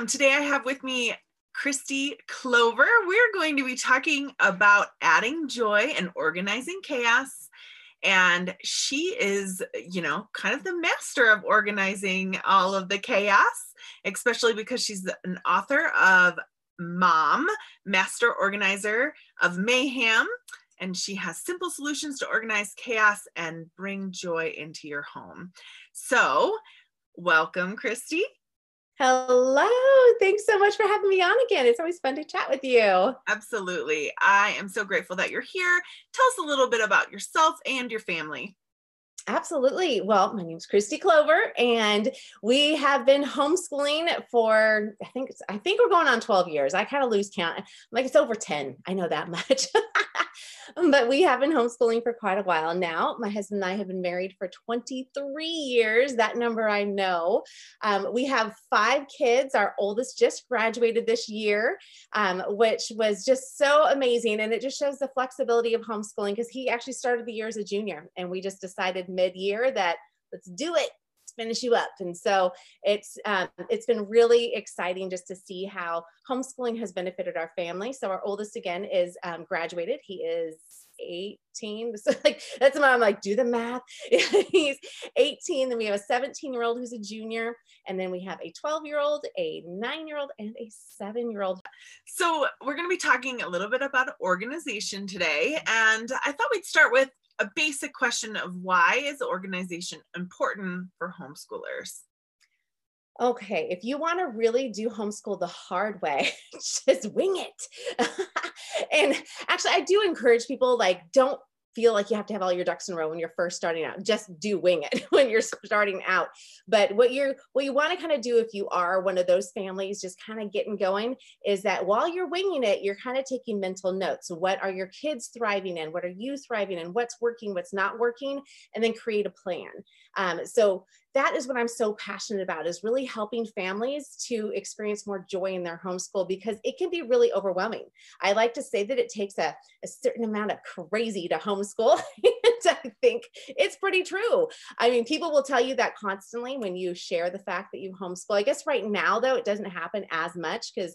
And welcome. Today I have with me Kristi Clover. We're going to be talking about adding joy and organizing chaos. And she is, you know, kind of the master of organizing all of the chaos, especially because she's an author of Mom, Master Organizer of Mayhem. And she has simple solutions to organize chaos and bring joy into your home. So, Welcome, Christy. Hello. Thanks so much for having me on again. It's always fun to chat with you. Absolutely. I am so grateful that you're here. Tell us a little bit about yourself and your family. Absolutely. Well, my name is Kristi Clover, and we have been homeschooling for I think I think we're going on 12 years. I kind of lose count. Like it's over 10. I know that much. but we have been homeschooling for quite a while now. My husband and I have been married for 23 years. That number I know. Um, we have five kids. Our oldest just graduated this year, um, which was just so amazing. And it just shows the flexibility of homeschooling because he actually started the year as a junior, and we just decided mid year that let's do it finish you up. And so it's um, it's been really exciting just to see how homeschooling has benefited our family. So our oldest again is um, graduated. He is 18. So like that's why I'm like, do the math. He's 18. Then we have a 17 year old who's a junior. And then we have a 12 year old, a nine year old, and a seven year old. So we're going to be talking a little bit about organization today. And I thought we'd start with a basic question of why is organization important for homeschoolers? Okay, if you want to really do homeschool the hard way, just wing it. and actually, I do encourage people like, don't feel like you have to have all your ducks in a row when you're first starting out. Just do wing it when you're starting out. But what you're what you want to kind of do if you are one of those families just kind of getting going is that while you're winging it you're kind of taking mental notes. What are your kids thriving in? What are you thriving in? What's working? What's not working? And then create a plan. Um, so that is what I'm so passionate about is really helping families to experience more joy in their homeschool because it can be really overwhelming. I like to say that it takes a, a certain amount of crazy to homeschool. and I think it's pretty true. I mean, people will tell you that constantly when you share the fact that you homeschool. I guess right now, though, it doesn't happen as much because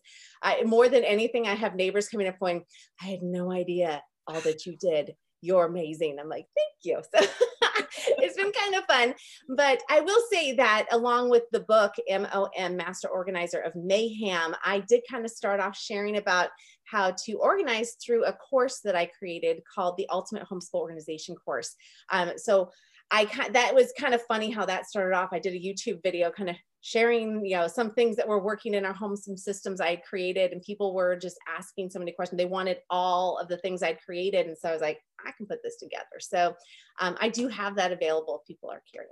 more than anything, I have neighbors coming up going, I had no idea all that you did you're amazing. I'm like, thank you. So it's been kind of fun. But I will say that along with the book, MOM, Master Organizer of Mayhem, I did kind of start off sharing about how to organize through a course that I created called the Ultimate Homeschool Organization course. Um, so I that was kind of funny how that started off. I did a YouTube video kind of sharing, you know, some things that were working in our home, some systems I had created, and people were just asking so many questions. They wanted all of the things I'd created. And so I was like, I can put this together. So um, I do have that available if people are curious.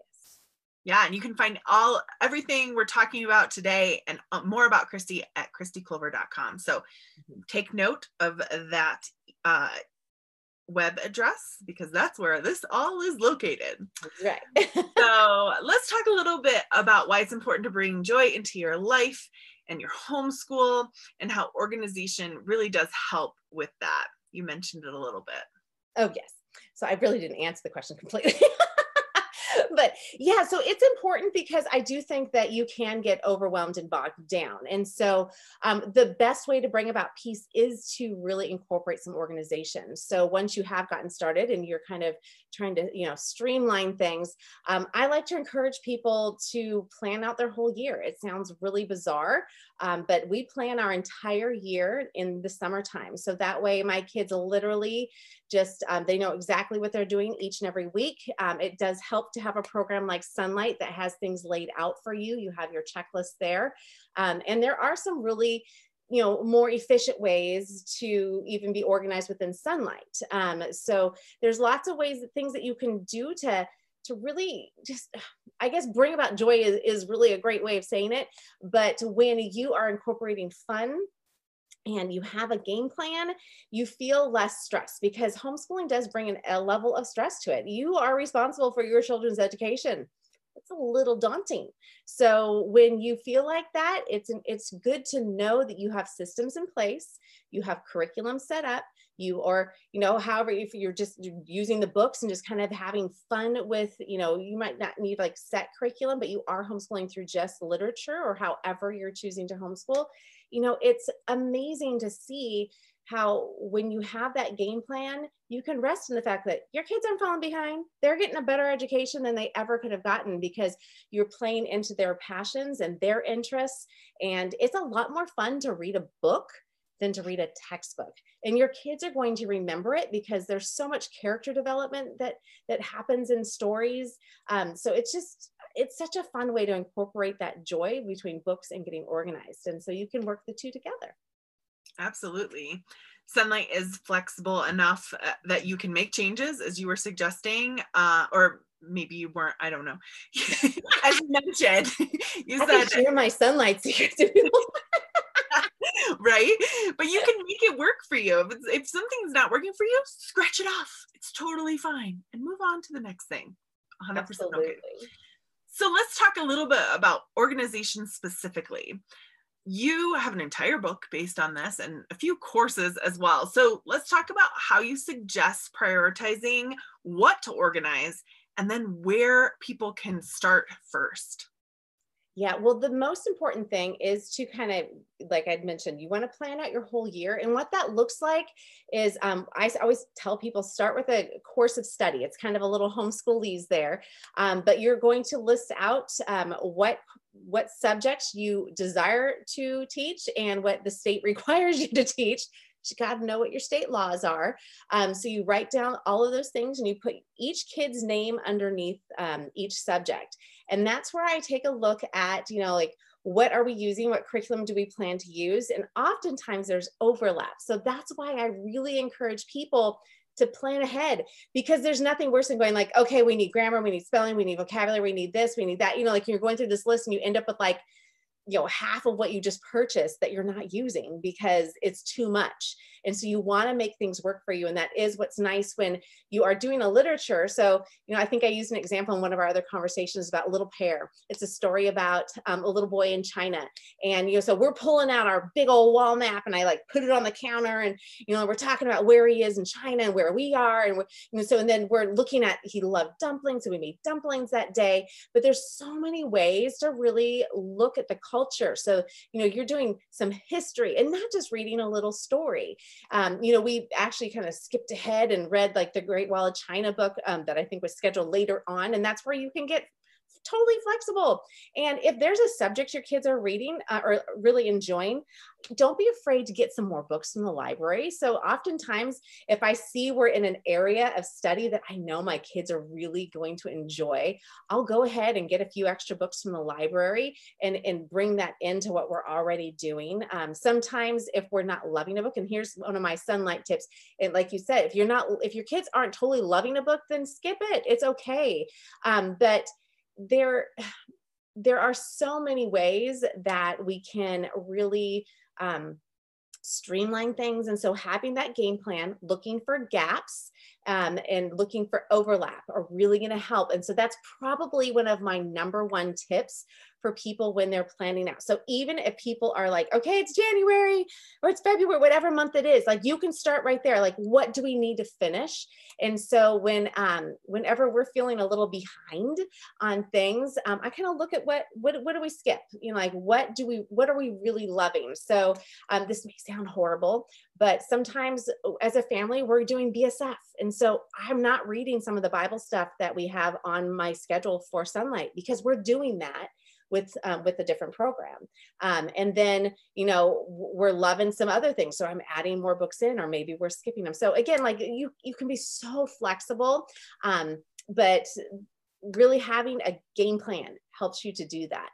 Yeah, and you can find all everything we're talking about today and uh, more about Kristi at kristiclover.com. So mm-hmm. take note of that uh, web address because that's where this all is located. Right. so let's talk a little bit about why it's important to bring joy into your life and your homeschool and how organization really does help with that. You mentioned it a little bit. Oh, yes. So I really didn't answer the question completely. but yeah, so it's important because I do think that you can get overwhelmed and bogged down. And so um, the best way to bring about peace is to really incorporate some organization. So once you have gotten started and you're kind of trying to, you know, streamline things, um, I like to encourage people to plan out their whole year. It sounds really bizarre, um, but we plan our entire year in the summertime. So that way my kids literally just, um, they know exactly what they're doing each and every week. Um, it does help to have a program like Sonlight that has things laid out for you. You have your checklist there. Um, and there are some really you know more efficient ways to even be organized within Sonlight um, so there's lots of ways things that you can do to to really just i guess bring about joy is, is really a great way of saying it but when you are incorporating fun and you have a game plan, you feel less stress because homeschooling does bring an, a level of stress to it. You are responsible for your children's education. It's a little daunting. So when you feel like that, it's an, it's good to know that you have systems in place, you have curriculum set up, you or you know however if you're just using the books and just kind of having fun with you know you might not need like set curriculum but you are homeschooling through just literature or however you're choosing to homeschool. You know it's amazing to see how when you have that game plan you can rest in the fact that your kids aren't falling behind. They're getting a better education than they ever could have gotten because you're playing into their passions and their interests. And it's a lot more fun to read a book than to read a textbook. And your kids are going to remember it because there's so much character development that that happens in stories. Um, so it's just it's such a fun way to incorporate that joy between books and getting organized. And so you can work the two together absolutely Sonlight is flexible enough uh, that you can make changes as you were suggesting uh, or maybe you weren't i don't know as you mentioned you I said share my Sonlight secrets right? But you can make it work for you. If, if something's not working for you, scratch it off. It's totally fine and move on to the next thing. 100% Absolutely. okay. So let's talk a little bit about organization specifically. You have an entire book based on this and a few courses as well. So let's talk about how you suggest prioritizing what to organize and then where people can start first. Yeah, well, the most important thing is to kind of, like I'd mentioned, you want to plan out your whole year. And what that looks like is um, I always tell people start with a course of study. It's kind of a little homeschoolese there, um, but you're going to list out um, what what subjects you desire to teach and what the state requires you to teach you got to know what your state laws are. Um, so you write down all of those things and you put each kid's name underneath um, each subject. And that's where I take a look at, you know, like, what are we using? What curriculum do we plan to use? And oftentimes there's overlap. So that's why I really encourage people to plan ahead because there's nothing worse than going like, okay, we need grammar, we need spelling, we need vocabulary, we need this, we need that. You know, like you're going through this list and you end up with like you know half of what you just purchased that you're not using because it's too much and so you want to make things work for you. And that is what's nice when you are doing a literature. So you know i think i used an example in one of our other conversations about little pear. It's a story about um, a little boy in china. And you know so we're pulling out our big old wall map and i like put it on the counter and you know we're talking about where he is in china and where we are. And you know so and then we're looking at he loved dumplings. So we made dumplings that day. But there's so many ways to really look at the culture. So, you know, you're doing some history and not just reading a little story. Um, you know, we actually kind of skipped ahead and read like the Great Wall of China book um, that I think was scheduled later on. And that's where you can get totally flexible. And if there's a subject your kids are reading uh, or really enjoying, don't be afraid to get some more books from the library. So oftentimes, if I see we're in an area of study that I know my kids are really going to enjoy, I'll go ahead and get a few extra books from the library and, and bring that into what we're already doing. Um, sometimes if we're not loving a book, and here's one of my Sonlight tips, and like you said, if you're not, if your kids aren't totally loving a book, then skip it. It's okay. Um, but there there are so many ways that we can really um, streamline things. And so having that game plan, looking for gaps um, and looking for overlap are really going to help. And so that's probably one of my number one tips for people when they're planning out. So even if people are like, okay, it's January or it's February, whatever month it is, like you can start right there. Like, what do we need to finish? And so when um, whenever we're feeling a little behind on things, um, I kind of look at what what what do we skip? You know, like what do we what are we really loving? So um, this may sound horrible, but sometimes as a family we're doing BSF, and so I'm not reading some of the Bible stuff that we have on my schedule for Sonlight because we're doing that with um, with a different program. Um, and then you know we're loving some other things. So i'm adding more books in or maybe we're skipping them. So again like you you can be so flexible um, but really having a game plan helps you to do that.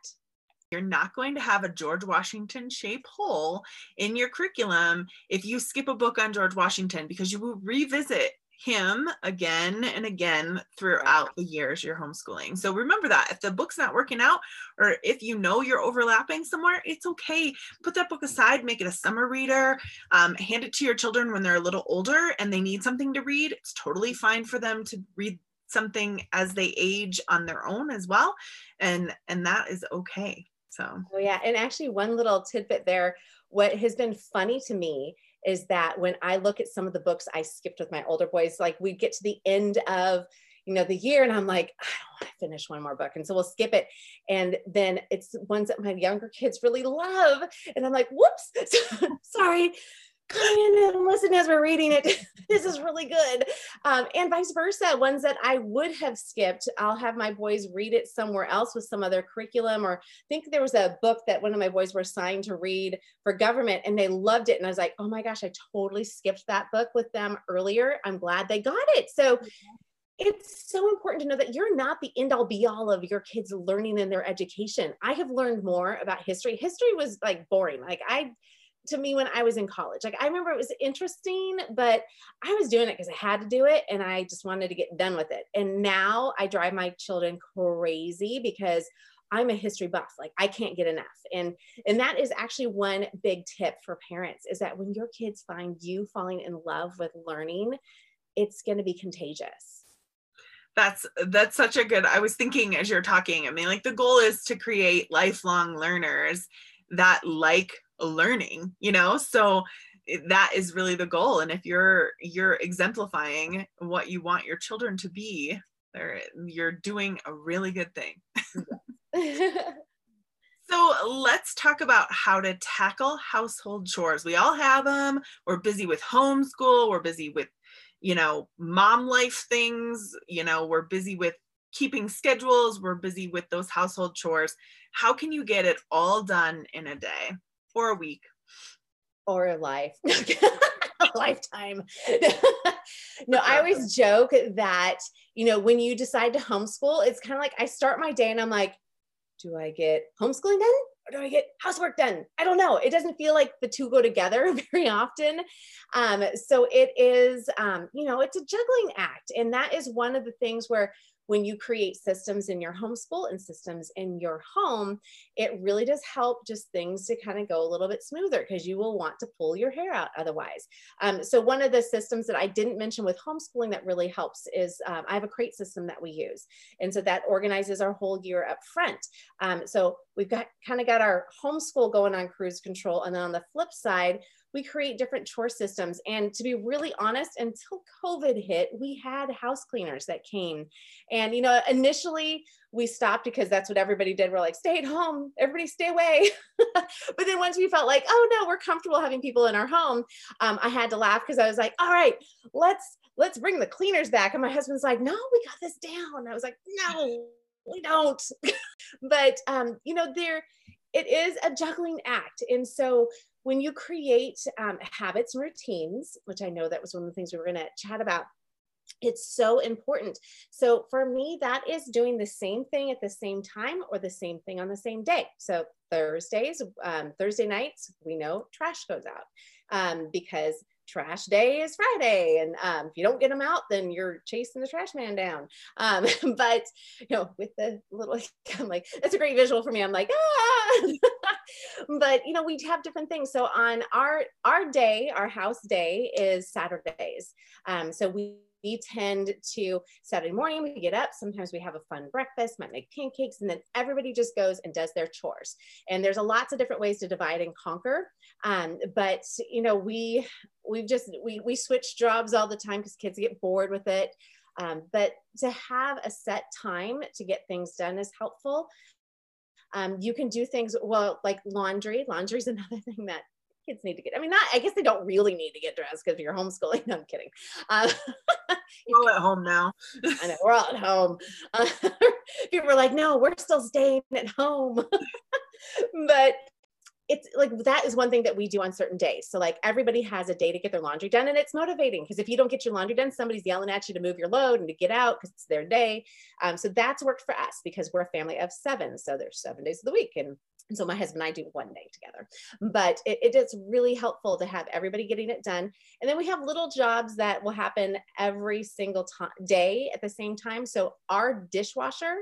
You're not going to have a George Washington shape hole in your curriculum if you skip a book on George Washington because you will revisit him again and again throughout the years you're homeschooling. So remember that if the book's not working out or if you know you're overlapping somewhere, it's okay. Put that book aside, make it a summer reader, um, hand it to your children when they're a little older and they need something to read. It's totally fine for them to read something as they age on their own as well. And and that is okay. So oh yeah. And actually one little tidbit there, what has been funny to me is that when I look at some of the books I skipped with my older boys, like we get to the end of you know the year and I'm like, I don't want to finish one more book. And so we'll skip it. And then it's ones that my younger kids really love. And I'm like, whoops, sorry come in and listen as we're reading it. this is really good. Um, and vice versa. Ones that I would have skipped, I'll have my boys read it somewhere else with some other curriculum. Or I think there was a book that one of my boys were assigned to read for government and they loved it. And I was like, oh my gosh, I totally skipped that book with them earlier. I'm glad they got it. So it's so important to know that you're not the end all be all of your kids learning in their education. I have learned more about history. History was like boring. Like I to me when I was in college. Like I remember it was interesting, but I was doing it because I had to do it and I just wanted to get done with it. And now I drive my children crazy because I'm a history buff. Like I can't get enough. And and that is actually one big tip for parents is that when your kids find you falling in love with learning, it's going to be contagious that's that's such a good i was thinking as you're talking i mean like the goal is to create lifelong learners that like learning you know? So that is really the goal and if you're you're exemplifying what you want your children to be there you're doing a really good thing. So let's talk about how to tackle household chores. We all have them we're busy with homeschool. We're busy with you know mom life things. You know we're busy with keeping schedules. We're busy with those household chores. How can you get it all done in a day or a week or a life a lifetime no i always joke that you know when you decide to homeschool it's kind of like i start my day and i'm like do i get homeschooling done or do I get housework done? I don't know. It doesn't feel like the two go together very often. Um, so it is, um, you know, it's a juggling act. And that is one of the things where when you create systems in your homeschool and systems in your home, it really does help just things to kind of go a little bit smoother because you will want to pull your hair out otherwise. Um, so one of the systems that I didn't mention with homeschooling that really helps is um, I have a crate system that we use. And so that organizes our whole year up front. Um, so we've got kind of got our homeschool going on cruise control. And then on the flip side, we create different chore systems. And to be really honest, until COVID hit, we had house cleaners that came. And, you know, initially we stopped because that's what everybody did. We're like, stay at home, everybody stay away. but then once we felt like, oh no, we're comfortable having people in our home, um, I had to laugh because I was like, all right, let's let's bring the cleaners back. And my husband's like, no, we got this down. I was like, no, we don't. but um, you know, there it is a juggling act. And so when you create um, habits and routines, which I know that was one of the things we were going to chat about, it's so important. So for me, that is doing the same thing at the same time or the same thing on the same day. So Thursdays, um, Thursday nights, we know trash goes out um, because trash day is Friday. And um, if you don't get them out, then you're chasing the trash man down. Um, but, you know, with the little, I'm like, that's a great visual for me. I'm like, ah. but, you know, we have different things. So on our, our day, our house day is Saturdays. Um, so we, we tend to Saturday morning, we get up. Sometimes we have a fun breakfast, might make pancakes, and then everybody just goes and does their chores. And there's a lots of different ways to divide and conquer. Um, but you know, we we've just we we switch jobs all the time because kids get bored with it. Um, but to have a set time to get things done is helpful. Um, you can do things well like laundry. Laundry is another thing that kids need to get. I mean, not. I guess they don't really need to get dressed because you're homeschooling. No, I'm kidding. Uh, we're all at home now. I know we're all at home. Uh, people are like, no, we're still staying at home. but it's like that is one thing that we do on certain days. So like everybody has a day to get their laundry done and it's motivating because if you don't get your laundry done, somebody's yelling at you to move your load and to get out because it's their day. Um, so that's worked for us because we're a family of seven. So there's seven days of the week. And and so my husband and I do one day together, but it, it is really helpful to have everybody getting it done. And then we have little jobs that will happen every single time day at the same time. So our dishwasher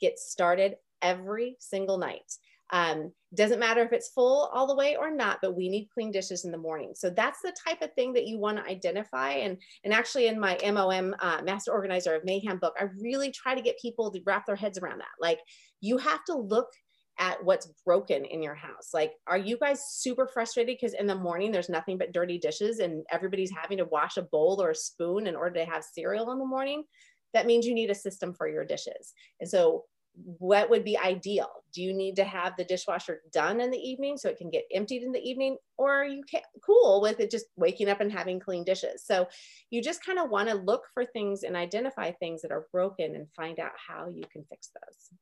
gets started every single night. Um, doesn't matter if it's full all the way or not, but we need clean dishes in the morning. So that's the type of thing that you want to identify. And, and actually in my MOM uh, Master Organizer of Mayhem book, I really try to get people to wrap their heads around that. Like you have to look at what's broken in your house. Like, are you guys super frustrated because in the morning there's nothing but dirty dishes and everybody's having to wash a bowl or a spoon in order to have cereal in the morning? That means you need a system for your dishes. And so what would be ideal? Do you need to have the dishwasher done in the evening so it can get emptied in the evening? Or are you cool with it just waking up and having clean dishes? So you just kind of want to look for things and identify things that are broken and find out how you can fix those.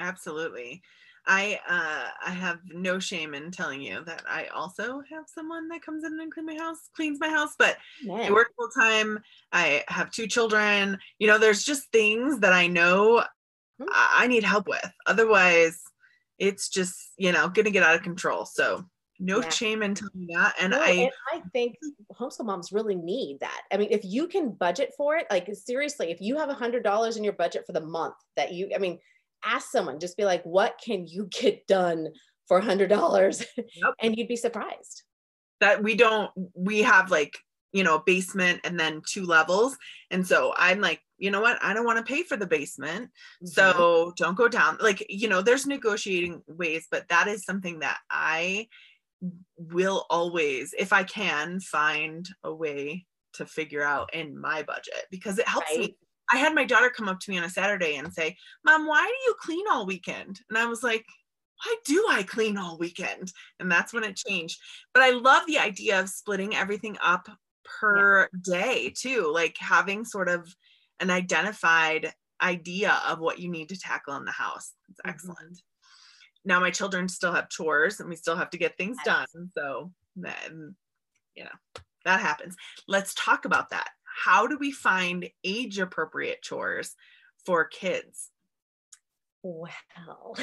Absolutely. I uh, I have no shame in telling you that I also have someone that comes in and clean my house, cleans my house. But I work full time. I have two children. You know, there's just things that I know Mm-hmm. I need help with. Otherwise, it's just, you know, going to get out of control. So, no yeah. shame in telling that. And no, I and I think homeschool moms really need that. I mean, if you can budget for it, like seriously, if you have a hundred dollars in your budget for the month that you, I mean, ask someone, just be like, what can you get done for a hundred dollars? Yep. and you'd be surprised. That we don't, we have like, you know, a basement and then two levels. And so I'm like, you know what? I don't want to pay for the basement. Mm-hmm. So don't go down. Like, you know, there's negotiating ways, but that is something that I will always, if I can, find a way to figure out in my budget because it helps right. me. I had my daughter come up to me on a Saturday and say, Mom, why do you clean all weekend? And I was like, why do I clean all weekend? And that's when it changed. But I love the idea of splitting everything up per yeah. day too, like having sort of an identified idea of what you need to tackle in the house. It's mm-hmm. excellent. Now my children still have chores and we still have to get things done. So then, you know, that happens. Let's talk about that. How do we find age appropriate chores for kids? Well,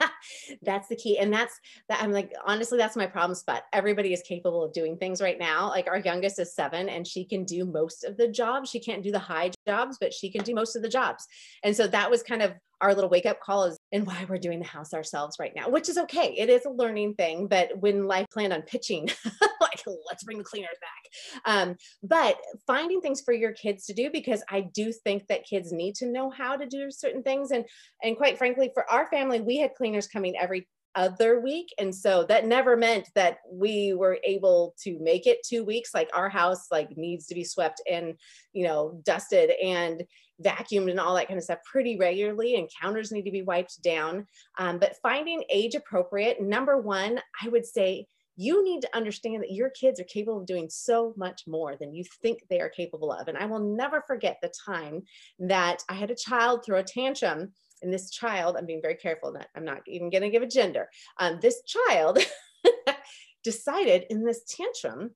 that's the key. And that's that I'm like, honestly, that's my problem spot. Everybody is capable of doing things right now. Like our youngest is seven and she can do most of the jobs. She can't do the high jobs, but she can do most of the jobs. And so that was kind of our little wake up call is and why we're doing the house ourselves right now, which is okay. It is a learning thing, but when life planned on pitching, let's bring the cleaners back. Um, but finding things for your kids to do because I do think that kids need to know how to do certain things. And and quite frankly, for our family, we had cleaners coming every other week. And so that never meant that we were able to make it two weeks. Like our house like needs to be swept and, you know, dusted and vacuumed and all that kind of stuff pretty regularly and counters need to be wiped down. Um, but finding age appropriate, number one, I would say you need to understand that your kids are capable of doing so much more than you think they are capable of. And I will never forget the time that I had a child throw a tantrum and this child, I'm being very careful that I'm not even going to give a gender. Um, this child decided in this tantrum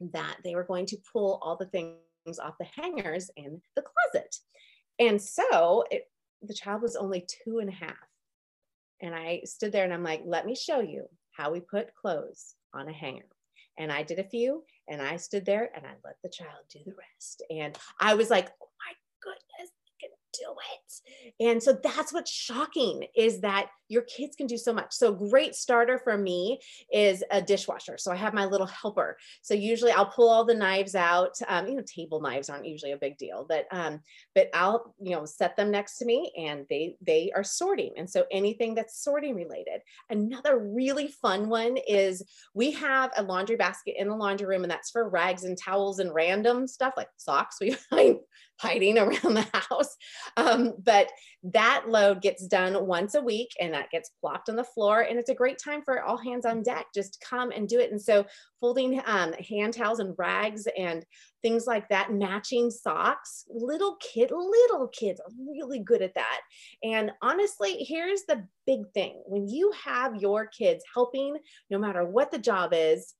that they were going to pull all the things off the hangers in the closet. And so it, the child was only two and a half. And I stood there and I'm like, let me show you how we put clothes on a hanger. And I did a few and I stood there and I let the child do the rest. And I was like, oh my goodness, do it. And so that's what's shocking is that your kids can do so much. So great starter for me is a dishwasher. So I have my little helper. So usually I'll pull all the knives out. Um, you know, table knives aren't usually a big deal, but um, but I'll you know set them next to me and they they are sorting. And so anything that's sorting related. Another really fun one is we have a laundry basket in the laundry room, and that's for rags and towels and random stuff like socks. We find hiding around the house. Um, but that load gets done once a week and that gets plopped on the floor. And it's a great time for all hands on deck, just come and do it. And so folding um, hand towels and rags and things like that, matching socks, little kid, little kids are really good at that. And honestly, here's the big thing. When you have your kids helping, no matter what the job is,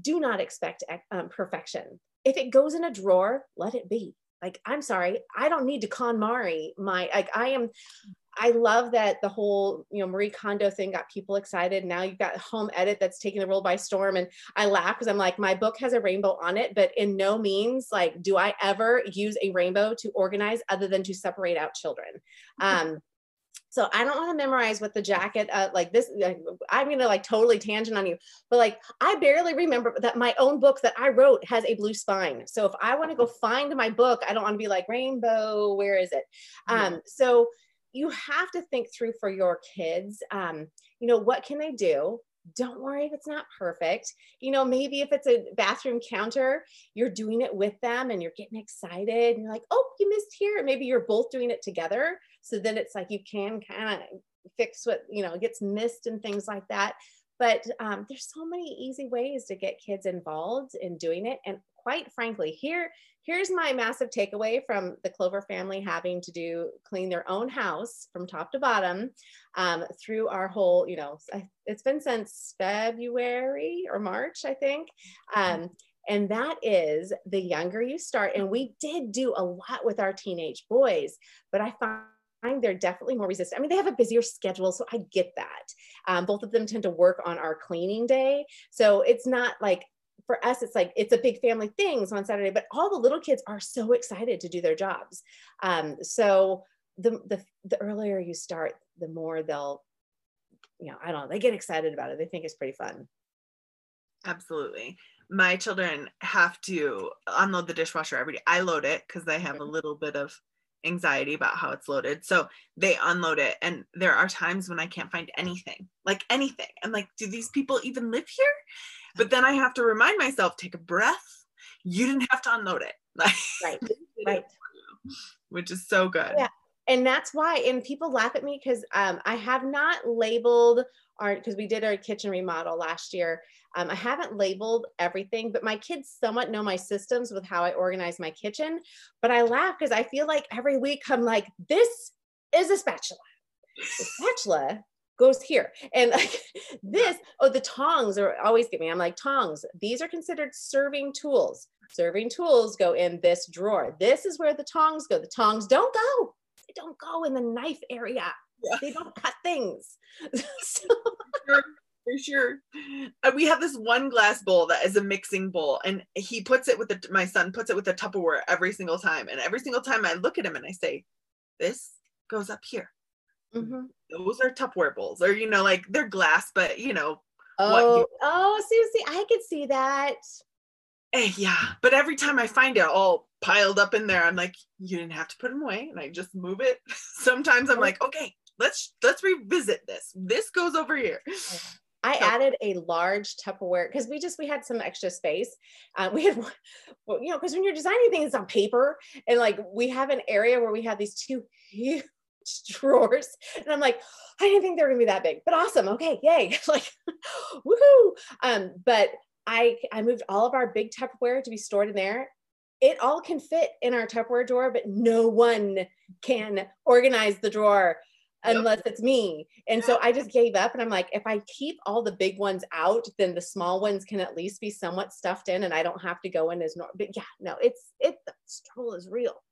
do not expect um, perfection. If it goes in a drawer, let it be. Like, I'm sorry, I don't need to KonMari my, like, I am, I love that the whole, you know, Marie Kondo thing got people excited. Now you've got home edit that's taking the world by storm. And I laugh because I'm like, my book has a rainbow on it, but in no means like, do I ever use a rainbow to organize other than to separate out children? Um, so I don't want to memorize what the jacket, uh, like this, I'm going to like totally tangent on you, but like, I barely remember that my own book that I wrote has a blue spine. So if I want to go find my book, I don't want to be like rainbow, where is it? Um, so you have to think through for your kids, um, you know, what can they do? don't worry if it's not perfect. You know, maybe if it's a bathroom counter, you're doing it with them and you're getting excited and you're like, oh, you missed here. Maybe you're both doing it together. So then it's like you can kind of fix what, you know, gets missed and things like that. But um, there's so many easy ways to get kids involved in doing it. And quite frankly, here, here's my massive takeaway from the Clover family having to do clean their own house from top to bottom um, through our whole, you know, it's been since February or March, I think. Um, and that is the younger you start. And we did do a lot with our teenage boys, but I find they're definitely more resistant. I mean, they have a busier schedule, so I get that. Um, both of them tend to work on our cleaning day. So it's not like for us, it's like it's a big family things on Saturday, but all the little kids are so excited to do their jobs. Um, so the, the the earlier you start, the more they'll, you know, I don't know, they get excited about it. They think it's pretty fun. Absolutely. My children have to unload the dishwasher every day. I load it because they have a little bit of anxiety about how it's loaded. So they unload it. And there are times when I can't find anything, like anything. I'm like, do these people even live here? But then I have to remind myself, take a breath. You didn't have to unload it. right. right. Which is so good. Yeah. And that's why, and people laugh at me because um, I have not labeled our, because we did our kitchen remodel last year. Um, I haven't labeled everything, but my kids somewhat know my systems with how I organize my kitchen. But I laugh because I feel like every week I'm like, this is a spatula. Spatula goes here. And like this, oh, the tongs are always get me. I'm like, tongs, these are considered serving tools. Serving tools go in this drawer. This is where the tongs go. The tongs don't go. They don't go in the knife area. Yeah. They don't cut things. so. for sure. Uh, we have this one glass bowl that is a mixing bowl, and he puts it with the my son puts it with the Tupperware every single time. And every single time I look at him and I say, "This goes up here. Mm-hmm. Those are Tupperware bowls, or you know, like they're glass, but you know. Oh, you- oh, Susie, I could see that. Eh, yeah, but every time I find it all piled up in there, I'm like, you didn't have to put them away, and I just move it. Sometimes I'm like, okay, let's let's revisit this. This goes over here. I so. added a large Tupperware because we just we had some extra space. Uh, we had, well, you know, because when you're designing things on paper, and like we have an area where we have these two huge drawers. And I'm like, I didn't think they were gonna be that big, but awesome. Okay, yay. like, woohoo. Um, but I I moved all of our big Tupperware to be stored in there. It all can fit in our Tupperware drawer, but no one can organize the drawer unless it's me. And so I just gave up and I'm like, if I keep all the big ones out, then the small ones can at least be somewhat stuffed in and I don't have to go in as normal. But yeah, no, it's it the struggle is real.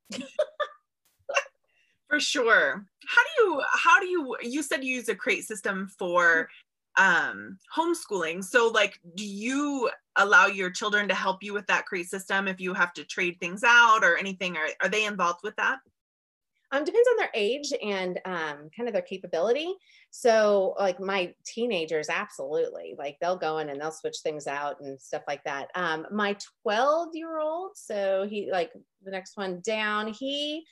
For sure. How do you how do you you said you use a crate system for um homeschooling. So like do you allow your children to help you with that crate system if you have to trade things out or anything? Are, are they involved with that? Um, depends on their age and um, kind of their capability. So, like my teenagers, absolutely, like they'll go in and they'll switch things out and stuff like that. Um, my 12 year old, so he like the next one down, he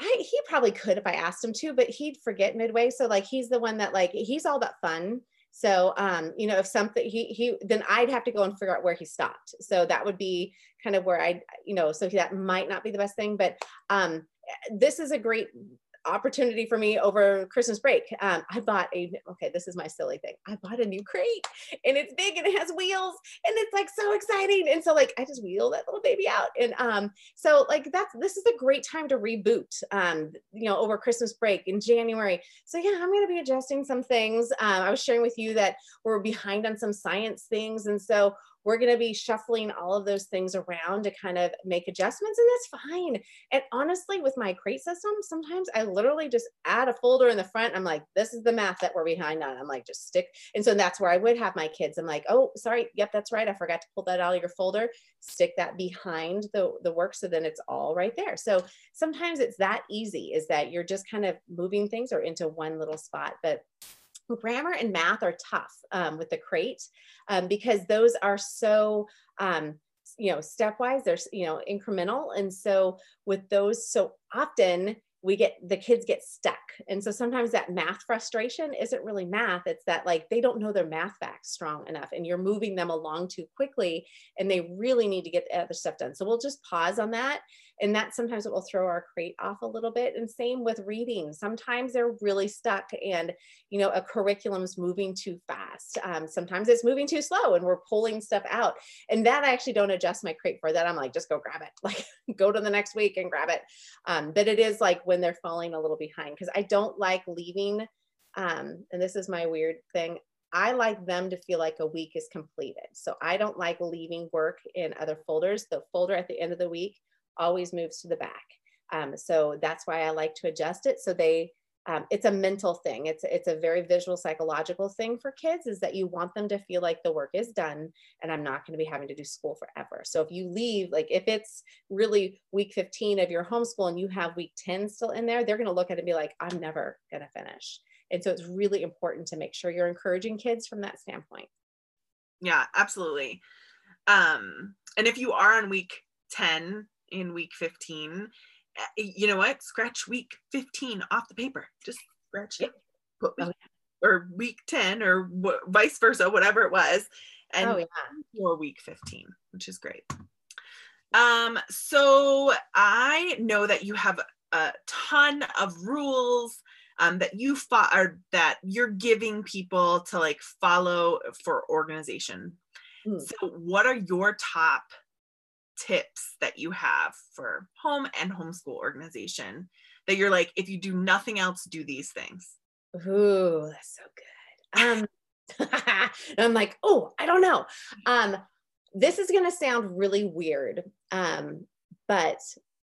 I, he probably could if I asked him to, but he'd forget midway. So like he's the one that like he's all about fun. So, um, you know, if something he he then I'd have to go and figure out where he stopped. So that would be kind of where I, you know, so that might not be the best thing, but um, this is a great opportunity for me over Christmas break. Um, I bought a, okay, this is my silly thing. I bought a new crate and it's big and it has wheels and it's like so exciting. And so like, I just wheel that little baby out. And um, so like that's, this is a great time to reboot, um, you know, over Christmas break in January. So yeah, I'm going to be adjusting some things. Um, I was sharing with you that we're behind on some science things. And so we're going to be shuffling all of those things around to kind of make adjustments and that's fine. And honestly with my crate system sometimes i literally just add a folder in the front i'm like this is the math that we're behind on. I'm like just stick and so that's where i would have my kids i'm like oh sorry yep that's right i forgot to pull that out of your folder. Stick that behind the, the work so then it's all right there. So sometimes it's that easy is that you're just kind of moving things or into one little spot but grammar and math are tough um, with the crate um, because those are so um, you know stepwise they're you know incremental. And so with those so often we get the kids get stuck. And so sometimes that math frustration isn't really math. It's that like they don't know their math facts strong enough and you're moving them along too quickly and they really need to get the other stuff done. So we'll just pause on that and that sometimes it will throw our crate off a little bit. And same with reading. Sometimes they're really stuck and you know a curriculum is moving too fast. Um, sometimes it's moving too slow and we're pulling stuff out. And that i actually don't adjust my crate for that. I'm like just go grab it. Like go to the next week and grab it. Um, but it is like when they're falling a little behind because i don't like leaving um, and this is my weird thing I like them to feel like a week is completed. So I don't like leaving work in other folders. The folder at the end of the week always moves to the back. Um, so that's why I like to adjust it. So they, um, it's a mental thing. It's it's a very visual psychological thing for kids is that you want them to feel like the work is done and I'm not going to be having to do school forever. So if you leave, like if it's really week 15 of your homeschool and you have week 10 still in there, they're going to look at it and be like, I'm never going to finish. And so it's really important to make sure you're encouraging kids from that standpoint. Yeah, absolutely. Um, and if you are on week 10, in week 15 eh, you know what? Scratch week 15 off the paper. Just scratch it. Put week, or week 10 or vice versa whatever it was and oh, yeah. for week 15 which is great. Um so i know that you have a ton of rules um, that you fo- or that you're giving people to like follow for organization. Mm. so what are your top tips that you have for home and homeschool organization that you're like, if you do nothing else, do these things? Ooh, that's so good. Um, I'm like, oh, I don't know. Um, this is going to sound really weird, um, but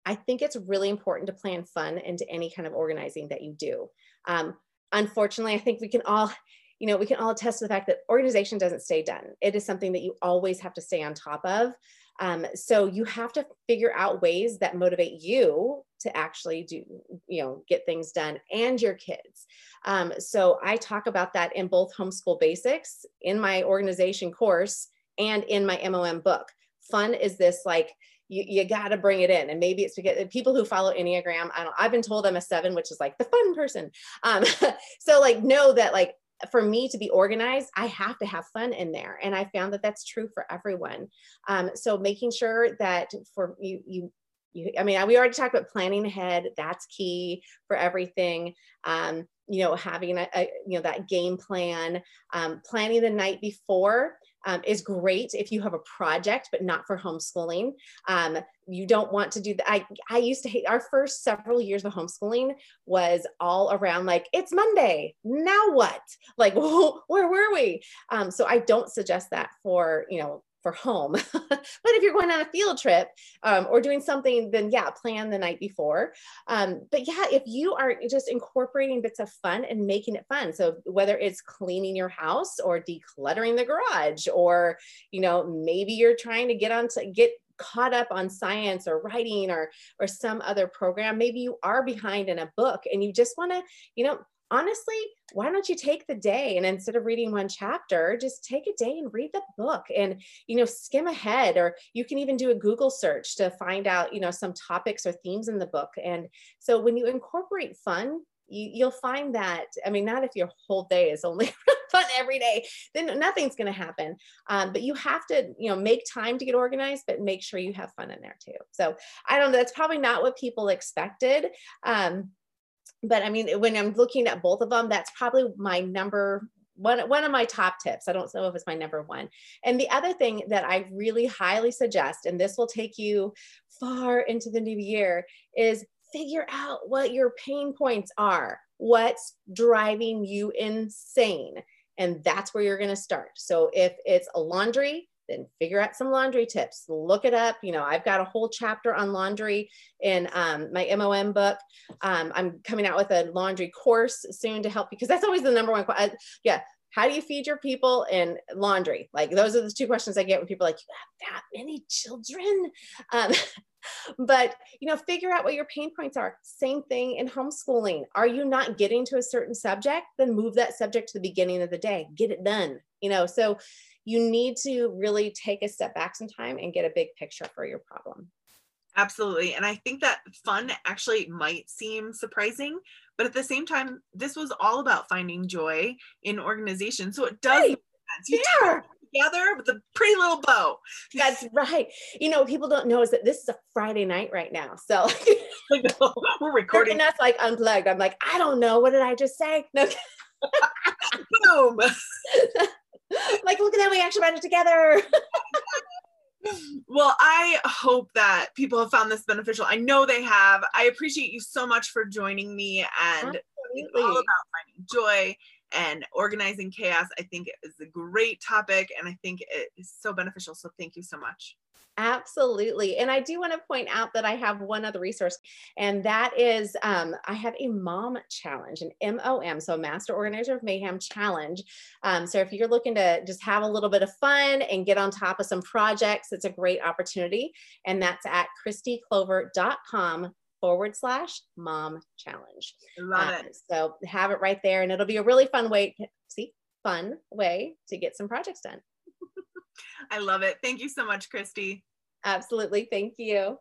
I think it's really important to plan fun into any kind of organizing that you do. Um, unfortunately, I think we can all, you know, we can all attest to the fact that organization doesn't stay done. It is something that you always have to stay on top of. Um, so you have to figure out ways that motivate you to actually do, you know, get things done and your kids. Um, so I talk about that in both homeschool basics in my organization course and in my MOM book. Fun is this like, you, you got to bring it in. And maybe it's because people who follow Enneagram, I don't, I've been told I'm a seven, which is like the fun person. Um, so like know that like for me to be organized, I have to have fun in there. And I found that that's true for everyone. Um, so making sure that for you, you, you, I mean, we already talked about planning ahead. That's key for everything. Um, you know, having a, a, you know, that game plan, um, planning the night before um, is great if you have a project, but not for homeschooling. Um, you don't want to do that. I, I used to hate our first several years of homeschooling was all around like, it's Monday. Now what? Like, where were we? Um, so I don't suggest that for, you know, for home. but if you're going on a field trip um, or doing something, then yeah, plan the night before. Um, but yeah, if you are just incorporating bits of fun and making it fun, so whether it's cleaning your house or decluttering the garage, or you know maybe you're trying to get on to get caught up on science or writing or or some other program maybe you are behind in a book and you just want to you know honestly, why don't you take the day and instead of reading one chapter, just take a day and read the book and, you know, skim ahead, or you can even do a Google search to find out, you know, some topics or themes in the book. And so when you incorporate fun, you, you'll find that i mean not if your whole day is only fun every day then nothing's going to happen. Um, but you have to you know make time to get organized but make sure you have fun in there too. So i don't know that's probably not what people expected. Um, but i mean when i'm looking at both of them that's probably my number one, one of my top tips. I don't know if it's my number one. And the other thing that I really highly suggest, and this will take you far into the new year, is figure out what your pain points are. What's driving you insane? And that's where you're going to start. So if it's a laundry, then figure out some laundry tips. Look it up. You know, I've got a whole chapter on laundry in um, my MOM book. Um, I'm coming out with a laundry course soon to help because that's always the number one question. Yeah. How do you feed your people in laundry? Like those are the two questions I get when people like, you have that many children. Um, but you know figure out what your pain points are same thing in homeschooling are you not getting to a certain subject then move that subject to the beginning of the day get it done you know so you need to really take a step back sometime and get a big picture for your problem absolutely and i think that fun actually might seem surprising but at the same time this was all about finding joy in organization so it does right. You yeah together with a pretty little bow. That's right. You know, people don't know is that this is a Friday night right now. So we're recording. And that's like unplugged. I'm like, I don't know. What did I just say? No. Boom. like, look at that. We actually ran it together. well, I hope that people have found this beneficial. I know they have. I appreciate you so much for joining me and all about finding joy and organizing chaos i think is a great topic and i think it is so beneficial so thank you so much Absolutely. And I do want to point out that I have one other resource, and that is um, I have a mom challenge, an MOM, so Master Organizer of Mayhem challenge. Um, so if you're looking to just have a little bit of fun and get on top of some projects, it's a great opportunity. And that's at kristiclover.com forward slash mom challenge. Love uh, it. So have it right there, and it'll be a really fun way. To, see, fun way to get some projects done. I love it. Thank you so much, Kristi. Absolutely. Thank you.